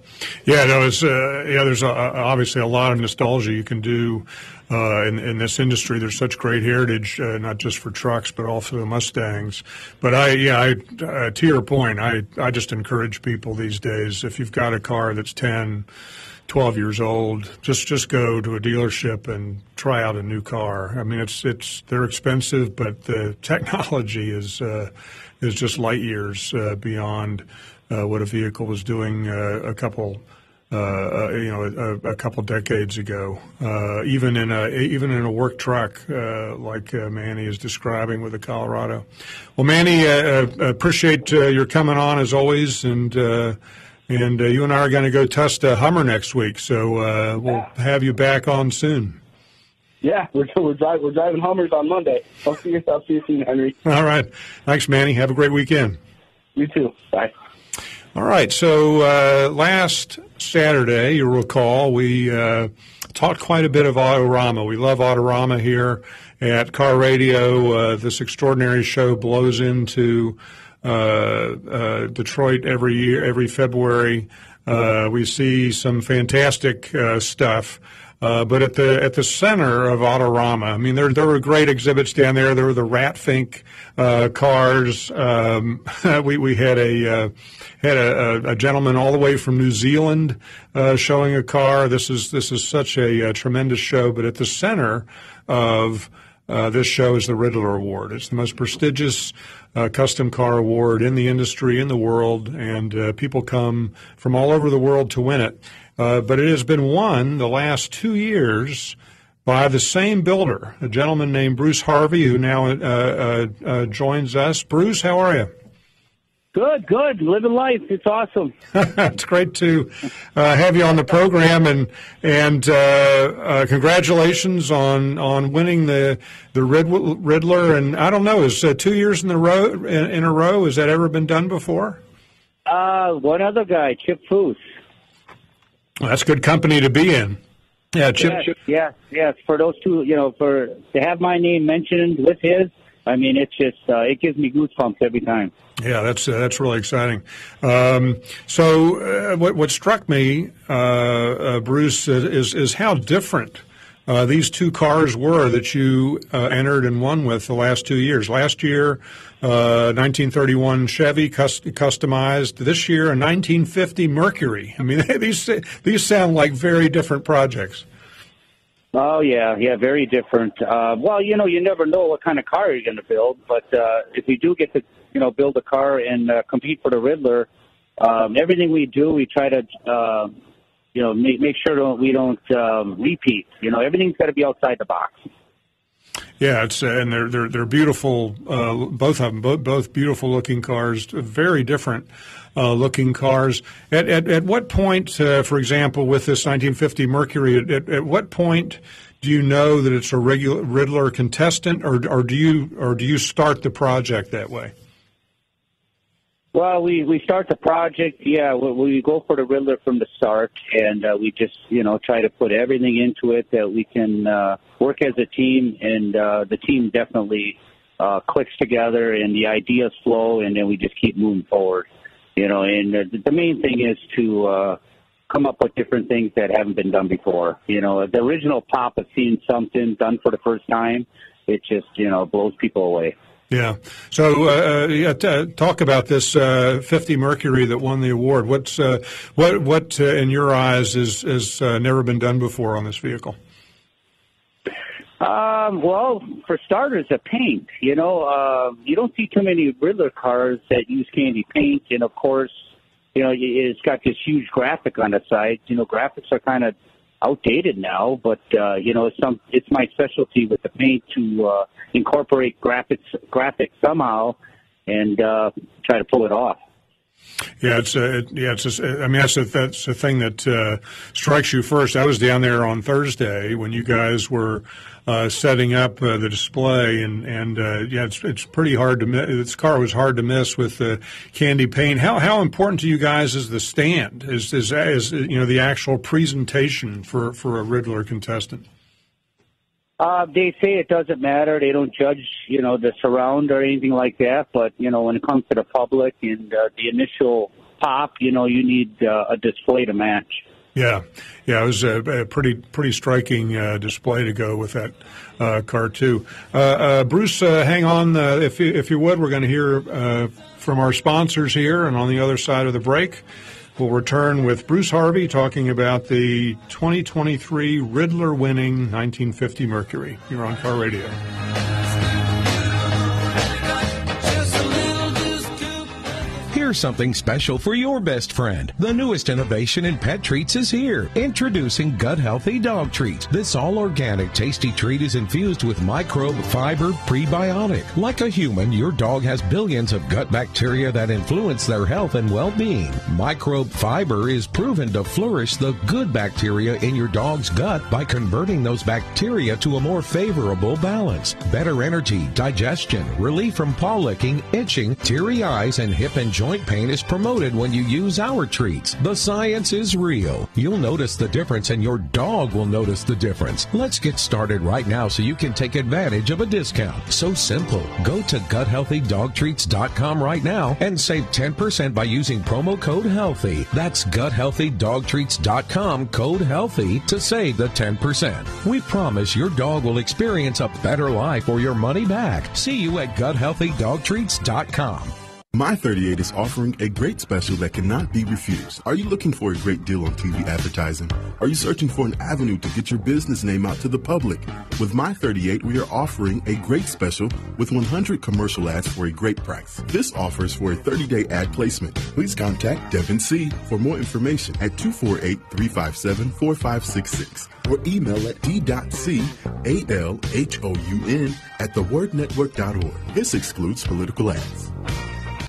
yeah, no, it's uh, yeah. There's a, obviously a lot of nostalgia you can do uh, in, in this industry. There's such great heritage, uh, not just for trucks, but also the Mustangs. But I, yeah, I, uh, to your point, I, I just encourage people these days if you've got a car that's 10, 12 years old, just just go to a dealership and try out a new car. I mean, it's it's they're expensive, but the [LAUGHS] technology is uh, is just light years uh, beyond uh, what a vehicle was doing uh, a couple. Uh, uh, you know, a, a, couple decades ago, even in a even in a work truck like Manny is describing with the Colorado. Well, Manny, appreciate your coming on as always, and and you and I are going to go test a Hummer next week, so we'll have you back on soon. Yeah, [LAUGHS] we're we're, drive, we're driving Hummers on Monday. [LAUGHS] I'll see you. I'll see you soon, Henry. All right. Thanks, Manny. Have a great weekend. You too. Bye. All right. So uh, last Saturday, you'll recall, we uh, talked quite a bit of Autorama. We love Autorama here at Car Radio. Uh, this extraordinary show blows into uh, uh, Detroit every year, every February. Uh, we see some fantastic stuff. Uh, but at the at the center of Autorama, I mean, there there were great exhibits down there. There were the Ratfink uh, cars. Um, [LAUGHS] we we had a uh, had a, a, gentleman all the way from New Zealand uh, showing a car. This is this is such a, a tremendous show. But at the center of uh, this show is the Ridler Award. It's the most prestigious uh, custom car award in the industry in the world, and uh, people come from all over the world to win it. Uh, but it has been won the last two years by the same builder, a gentleman named Bruce Harvey, who now uh, joins us. Bruce, how are you? Good, good. Living life. It's awesome. [LAUGHS] it's great to uh, have you on the program, and and uh, uh, congratulations on on winning the the Rid- Ridler. And I don't know, is two years in the row in, in, a row? Has that ever been done before? Uh, one other guy, Chip Foose. Well, that's good company to be in. Yeah, Chip. Yes, yes, yes. For those two, you know, for to have my name mentioned with his, I mean, it's just uh, it gives me goosebumps every time. Yeah, that's uh, that's really exciting. Um, so, uh, what what struck me, uh, uh, Bruce, is is how different uh, these two cars were that you entered and won with the last two years. Last year, uh, 1931 Chevy customized. This year, a 1950 Mercury. I mean, [LAUGHS] these these sound like very different projects. Oh yeah, yeah, very different. Uh, well, you know, you never know what kind of car you're going to build, but uh, if we do get to, you know, build a car and uh, compete for the Ridler, um, everything we do, we try to uh, you know, make, make sure we don't um, repeat. You know, everything's got to be outside the box. Yeah, it's uh, and they're they're they're beautiful. Uh, both of them, both, both beautiful looking cars, very different looking cars. At at, at what point, uh, for example, with this 1950 Mercury, at, at, at, what point do you know that it's a regular Ridler contestant, or or do you or do you start the project that way? Well, we we start the project. Yeah, we, we go for the Ridler from the start, and uh, we just you know try to put everything into it that we can uh, work as a team, and uh, the team definitely uh, clicks together, and the ideas flow, and then we just keep moving forward. You know, and uh, the main thing is to uh, come up with different things that haven't been done before. You know, the original pop of seeing something done for the first time, it just you know blows people away. Yeah. So, uh, uh yeah, t- talk about this uh, 50 Mercury that won the award. What's uh, what what uh, in your eyes is has uh, never been done before on this vehicle? Um, well, for starters, the paint. You know, uh, you don't see too many Ridler cars that use candy paint, and of course, you know, it's got this huge graphic on the side. You know, graphics are kind of outdated now, but uh, you know, it's some it's my specialty with the paint to uh, incorporate graphics graphics somehow and uh, try to pull it off. Yeah, it's uh, yeah, it's. A, I mean, that's a, that's the thing that uh, strikes you first. I was down there on Thursday when you guys were uh, setting up uh, the display, and and uh, yeah, it's it's pretty hard to miss. This car was hard to miss with the candy paint. How how important to you guys is the stand? Is is, is you know the actual presentation for for a Ridler contestant? Uh, they say it doesn't matter. They don't judge, you know, the surround or anything like that. But you know, when it comes to the public and uh, the initial pop, you know, you need uh, a display to match. Yeah, yeah, it was a, a pretty pretty striking uh, display to go with that uh, car too. Uh, uh Bruce, uh, hang on, uh, if if you would, we're going to hear from our sponsors here, and on the other side of the break, we'll return with Bruce Harvey talking about the 2023 Ridler winning 1950 Mercury. You're on Car Radio. Something special for your best friend. The newest innovation in pet treats is here. Introducing Gut Healthy Dog Treats. This all organic, tasty treat is infused with microbe fiber prebiotic. Like a human, your dog has billions of gut bacteria that influence their health and well being. Microbe fiber is proven to flourish the good bacteria in your dog's gut by converting those bacteria to a more favorable balance. Better energy, digestion, relief from paw licking, itching, teary eyes, and hip and joint joint pain is promoted when you use our treats. The science is real. You'll notice the difference and your dog will notice the difference. Let's get started right now so you can take advantage of a discount. So simple. Go to guthealthydogtreats.com right now and save 10% by using promo code HEALTHY. That's guthealthydogtreats.com code HEALTHY to save the 10%. We promise your dog will experience a better life or your money back. See you at guthealthydogtreats.com. My 38 is offering a great special that cannot be refused. Are you looking for a great deal on TV advertising? Are you searching for an avenue to get your business name out to the public? With My 38, we are offering a great special with 100 commercial ads for a great price. This offers for a 30-day ad placement. Please contact Devin C. for more information at 248-357-4566 or email at d.c.alhoun at thewordnetwork.org. This excludes political ads.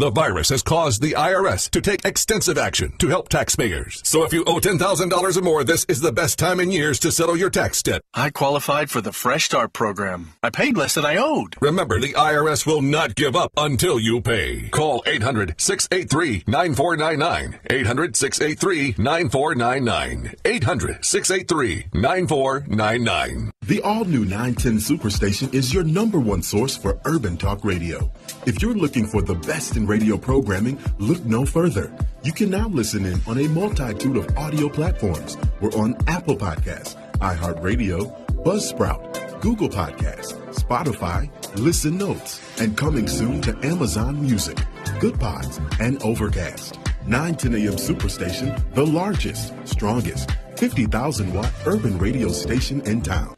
The virus has caused the IRS to take extensive action to help taxpayers. So if you owe $10,000 or more, this is the best time in years to settle your tax debt. I qualified for the Fresh Start program. I paid less than I owed. Remember, the IRS will not give up until you pay. Call 800 683 9499. 800 683 9499. 800 683 9499. The all new 910 Superstation is your number one source for urban talk radio. If you're looking for the best in radio programming, look no further. You can now listen in on a multitude of audio platforms. We're on Apple Podcasts, iHeartRadio, Buzzsprout, Google Podcasts, Spotify, Listen Notes, and coming soon to Amazon Music, Good Pods, and Overcast. 910 AM Superstation, the largest, strongest, 50,000 watt urban radio station in town.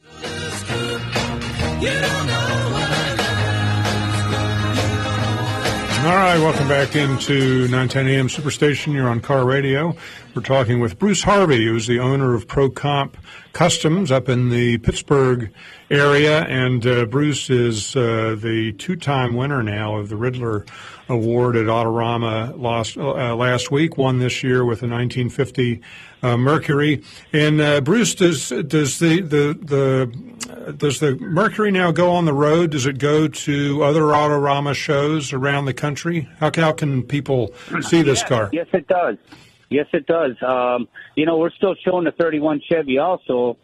All right, welcome back into 910 AM Superstation. You're on Car Radio. We're talking with Bruce Harvey, who's the owner of ProComp Customs up in the Pittsburgh area. And uh, Bruce is uh, the two time winner now of the Ridler Award at Autorama last, uh, last week, won this year with a 1950 uh, Mercury. And uh, Bruce, does, does, the, the, the, does the Mercury now go on the road? Does it go to other Autorama shows around the country? How, how can people see this yes, car? Yes, it does. Yes, it does. Um, you know, we're still showing the 31 Chevy also.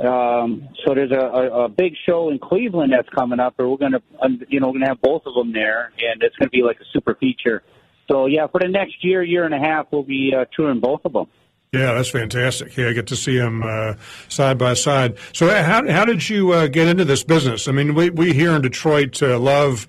Um, so there's a, a, a big show in Cleveland that's coming up, or we're gonna, you know, we're gonna have both of them there, and it's gonna be like a super feature. So yeah, for the next year, year and a half, we'll be uh, touring both of them. Yeah, that's fantastic. Yeah, I get to see them uh, side by side. So, how how did you uh, get into this business? I mean, we we here in Detroit uh, love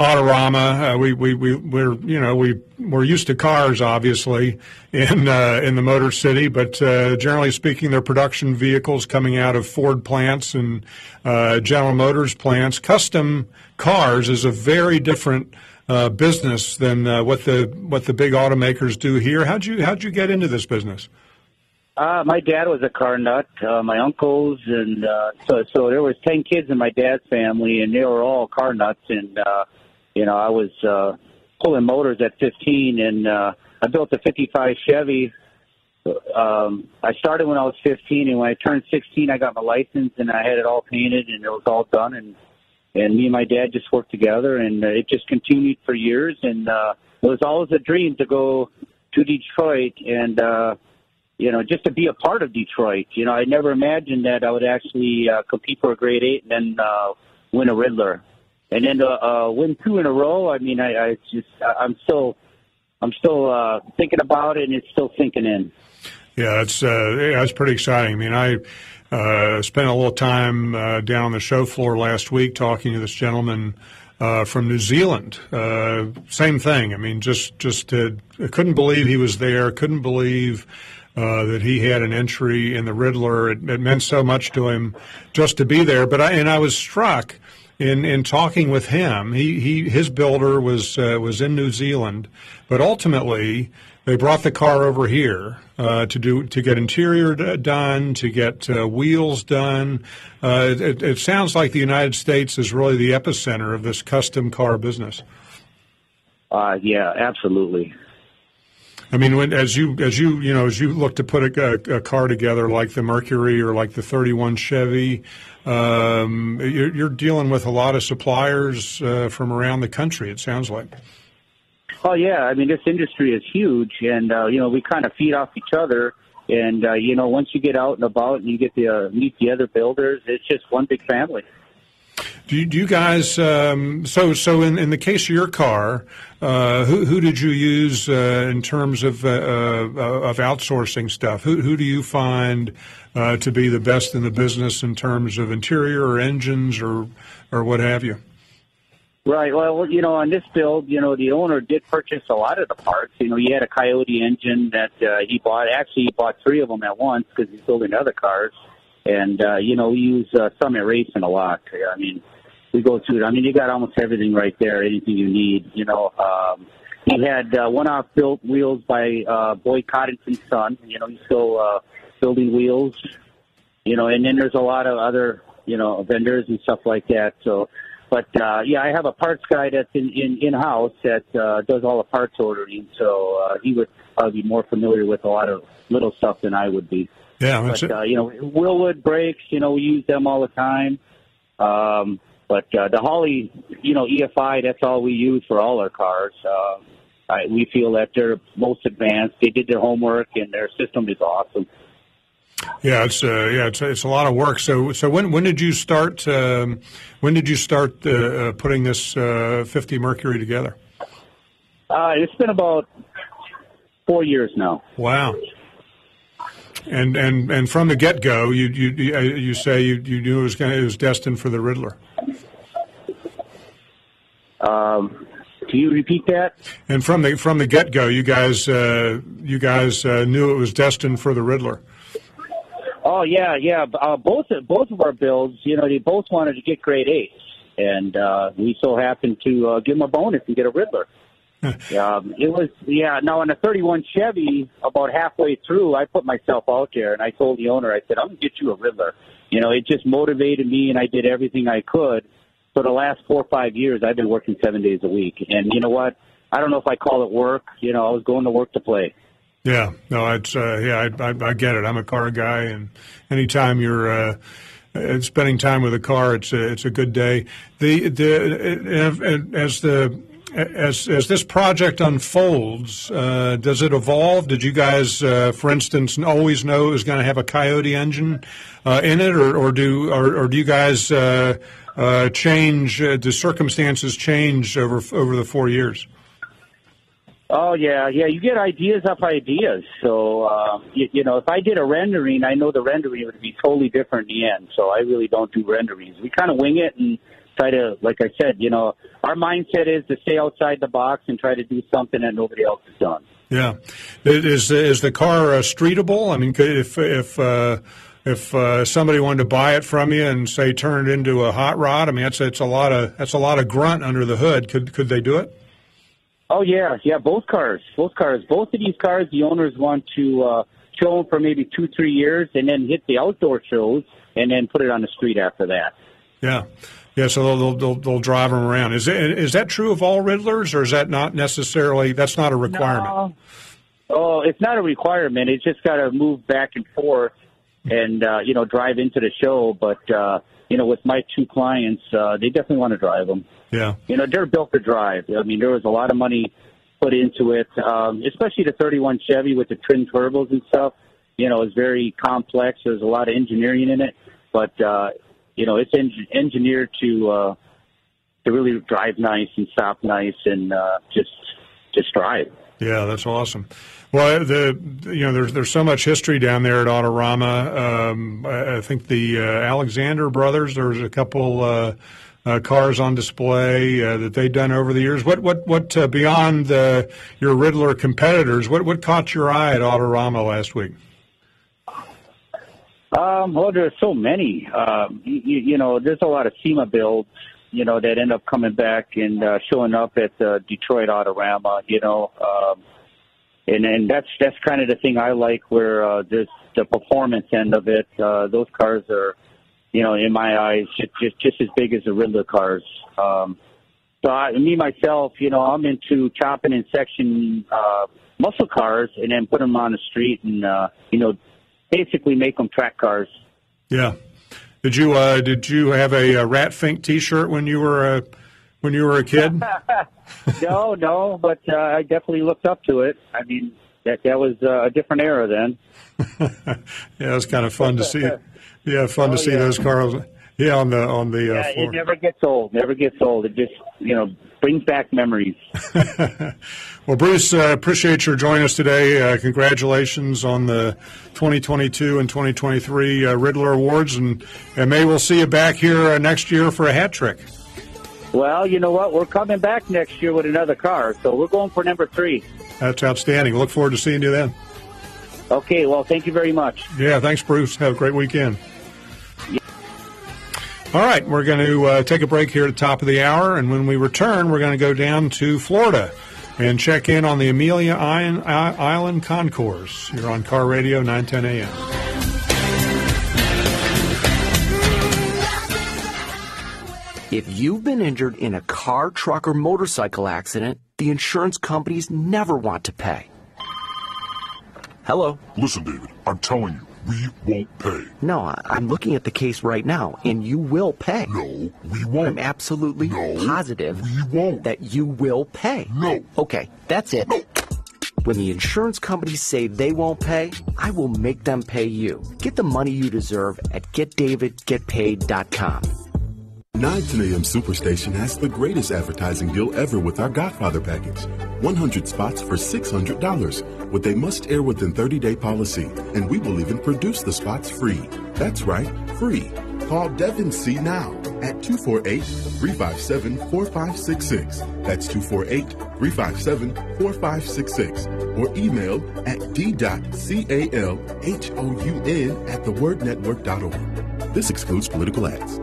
Autorama. Uh, we we we we're you know we we're used to cars, obviously, in uh, in the Motor City, but uh, generally speaking, they're production vehicles coming out of Ford plants and uh, General Motors plants. Custom cars is a very different uh, business than uh, what the what the big automakers do here. How'd you how'd you get into this business? Uh, my dad was a car nut. Uh, my uncles and uh, so so there was ten kids in my dad's family, and they were all car nuts. And uh, you know, I was uh, pulling motors at 15, and uh, I built a 55 Chevy. Um, I started when I was 15, and when I turned 16, I got my license, and I had it all painted, and it was all done. And and me and my dad just worked together, and uh, it just continued for years. And uh, it was always a dream to go to Detroit and. uh you know, just to be a part of Detroit. You know, I never imagined that I would actually uh, compete for a Great Eight and then uh, win a Ridler, and then uh, uh, win two in a row. I mean, I, I just I'm still I'm still uh, thinking about it, and it's still sinking in. Yeah, that's uh, yeah, that's pretty exciting. I mean, I uh, spent a little time uh, down on the show floor last week talking to this gentleman uh, from New Zealand. Uh, same thing. I mean, just just uh, couldn't believe he was there. Couldn't believe. Uh, that he had an entry in the Ridler. It, it, meant so much to him just to be there. But I and I was struck in in talking with him. He he his builder was uh, was in New Zealand, but ultimately they brought the car over here uh, to do to get interior done, to get uh, wheels done. Uh, it, it sounds like the United States is really the epicenter of this custom car business. Uh, yeah, absolutely. I mean, when as you as you you know as you look to put a, a car together like the Mercury or like the 31 Chevy, um, you're, you're, dealing with a lot of suppliers uh, from around the country. It sounds like. Oh yeah, I mean this industry is huge, and uh, you know we kind of feed off each other. And uh, you know, once you get out and about and you get to uh, meet the other builders, it's just one big family. Do you, do you guys? Um, so so in, in the case of your car, uh, who who did you use uh, in terms of uh, uh of outsourcing stuff? Who who do you find uh, to be the best in the business in terms of interior or engines or or what have you? Right. Well, you know, on this build, you know, the owner did purchase a lot of the parts. You know, he had a Coyote engine that uh, he bought. Actually, he bought three of them at once because he's building other cars. And uh, you know, we use uh, Summit Racing a lot. I mean, we go through it. I mean, you got almost everything right there, anything you need. You know, um, he had uh, one-off built wheels by uh, Boyd Coddington's son. You know, he's still uh, building wheels. You know, and then there's a lot of other you know vendors and stuff like that. So, but uh, yeah, I have a parts guy that's in in in house that uh, does all the parts ordering. So uh, he would probably be more familiar with a lot of little stuff than I would be. Yeah, but uh, you know, Wilwood brakes. You know, we use them all the time. Um, but uh, the Holley, you know, EFI, that's all we use for all our cars. Uh, I, we feel that they're most advanced. They did their homework, and their system is awesome. Yeah, it's uh, yeah, it's, it's a lot of work. So, so when when did you start? Um, when did you start uh, uh putting this uh, 50 Mercury together? Uh, it's been about four years now. Wow. And and and from the get go, you you you say you, you knew it was going it was destined for the Ridler. Um, can you repeat that? And from the from the get go, you guys uh, you guys uh, knew it was destined for the Ridler. Oh yeah, yeah. Uh, both both of our builds, you know, they both wanted to get Great Eight, and uh, we so happened to uh, give them a bonus and get a Ridler. [LAUGHS] um, it was yeah. Now on a 31 Chevy, about halfway through, I put myself out there and I told the owner, I said, "I'm gonna get you a Ridler." You know, it just motivated me, and I did everything I could for the last four or five years, I've been working seven days a week. And you know what? I don't know if I call it work. You know, I was going to work to play. Yeah, no, it's uh, yeah, I, I, I get it. I'm a car guy, and anytime you're uh, uh spending time with a car, it's a, it's a good day. The the and as the as as this project unfolds, uh, does it evolve? Did you guys, uh, for instance, always know it was going to have a Coyote engine uh, in it, or, or do or, or, do you guys uh, uh, change? Uh, do circumstances change over over the four years? Oh yeah, yeah. You get ideas off ideas. So uh, you, you know, if I did a rendering, I know the rendering would be totally different in the end. So I really don't do renderings. We kind of wing it and try to, like I said, you know, our mindset is to stay outside the box and try to do something that nobody else has done. Yeah, is is the car uh, streetable? I mean, if if uh, if uh, somebody wanted to buy it from you and say turn it into a hot rod, I mean that's it's a lot of that's a lot of grunt under the hood. Could could they do it? Oh yeah, yeah. Both cars, both cars, both of these cars, the owners want to uh, show them for maybe two, three years, and then hit the outdoor shows, and then put it on the street after that. Yeah. Yeah, so they'll, they'll, they'll drive them around. Is, it, is that true of all Ridlers, or is that not necessarily, that's not a requirement? No. Oh, it's not a requirement. It's just got to move back and forth and, uh, you know, drive into the show. But, uh, you know, with my two clients, uh, they definitely want to drive them. Yeah. You know, they're built to drive. I mean, there was a lot of money put into it, um, especially the 31 Chevy with the twin turbos and stuff. You know, it's very complex. There's a lot of engineering in it, but uh, you know, it's en- engineered to uh, to really drive nice and stop nice and uh, just just drive. Yeah, that's awesome. Well, the you know there's there's so much history down there at Autorama. Um, I, think the uh, Alexander brothers. There's a couple uh, uh, cars on display uh, that they've done over the years. What what what uh, beyond uh, your Ridler competitors? What what caught your eye at Autorama last week? Um, well, there's so many. Um, you, you know, there's a lot of SEMA builds, you know, that end up coming back and uh, showing up at the Detroit Autorama. You know, um, and and that's that's kind of the thing I like, where uh, there's the performance end of it. Uh, those cars are, you know, in my eyes, just just, just as big as the Ridler cars. Um, so I, me myself, you know, I'm into chopping and section uh, muscle cars and then put them on the street and uh, you know basically make them track cars. Yeah. Did you uh, did you have a, a Rat Fink T-shirt when you were a when you were a kid? [LAUGHS] [LAUGHS] no, no, but uh, I definitely looked up to it. I mean, that that was uh, a different era then. [LAUGHS] yeah, it was kind of fun to see. Yeah, fun Oh, to see yeah. those cars. Yeah, on the on the uh, Yeah, floor. it never gets old. Never gets old. It just you know brings back memories. [LAUGHS] Well, Bruce, uh, appreciate your joining us today. Uh, congratulations on the 2022 and 2023 uh, Ridler Awards, and, and maybe we'll see you back here uh, next year for a hat trick. Well, you know what? We're coming back next year with another car, so we're going for number three. That's outstanding. Look forward to seeing you then. Okay. Well, thank you very much. Yeah, thanks, Bruce. Have a great weekend. All right, we're going to uh, take a break here at the top of the hour, and when we return, we're going to go down to Florida and check in on the Amelia Island, Island Concours. You're on Car Radio 910 AM. If you've been injured in a car, truck, or motorcycle accident, the insurance companies never want to pay. Hello? Listen, David, I'm telling you, we won't pay. No, I'm looking at the case right now, and you will pay. No, we won't. I'm absolutely no, positive we won't. that you will pay. No. Okay, that's it. No. When the insurance companies say they won't pay, I will make them pay you. Get the money you deserve at getdavidgetpaid.com. 910 AM Superstation has the greatest advertising deal ever with our Godfather package. 100 spots for $600 with a must air within 30 day policy. And we will even produce the spots free. That's right, free. Call Devin C now at 248 357 4566. That's 248 357 4566. Or email at d.calhoun at thewordnetwork.org. This excludes political ads.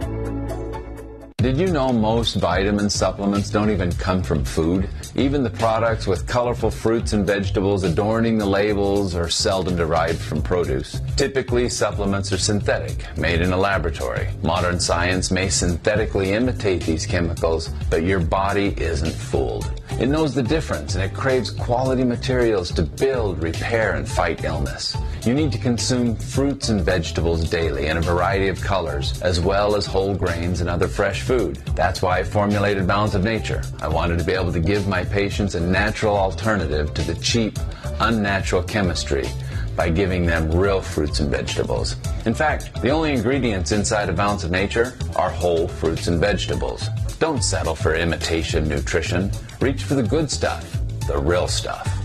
Did you know most vitamin supplements don't even come from food? Even the products with colorful fruits and vegetables adorning the labels are seldom derived from produce. Typically, supplements are synthetic, made in a laboratory. Modern science may synthetically imitate these chemicals, but your body isn't fooled. It knows the difference and it craves quality materials to build, repair, and fight illness. You need to consume fruits and vegetables daily in a variety of colors, as well as whole grains and other fresh food. That's why I formulated Balance of Nature. I wanted to be able to give my patients a natural alternative to the cheap, unnatural chemistry by giving them real fruits and vegetables. In fact, the only ingredients inside a Balance of Nature are whole fruits and vegetables. Don't settle for imitation nutrition. Reach for the good stuff, the real stuff.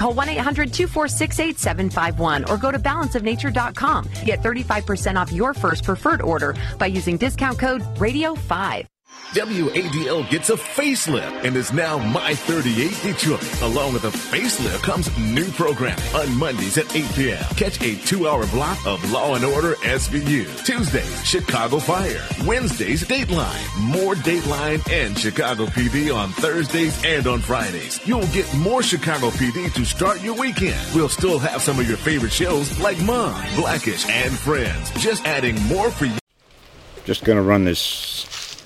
Call 1 800 246 8751 or go to balanceofnature.com. Get 35% off your first preferred order by using discount code RADIO5. WADL gets a facelift and is now My 38 Detroit. Along with a facelift comes new programming on Mondays at 8 p.m. Catch a two-hour block of Law and Order SVU. Tuesdays, Chicago Fire. Wednesdays, Dateline. More Dateline and Chicago PD on Thursdays and on Fridays. You'll get more Chicago PD to start your weekend. We'll still have some of your favorite shows like Mom, Blackish, and Friends. Just adding more for you. Just to run this